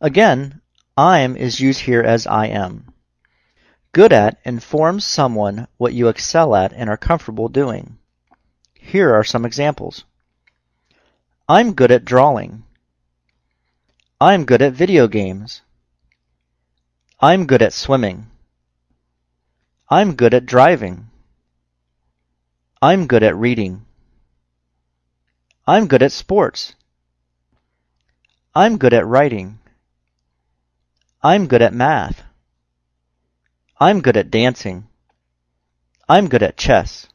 Again, I'm is used here as I am. Good at informs someone what you excel at and are comfortable doing. Here are some examples. I'm good at drawing. I'm good at video games. I'm good at swimming. I'm good at driving. I'm good at reading. I'm good at sports. I'm good at writing. I'm good at math. I'm good at dancing. I'm good at chess.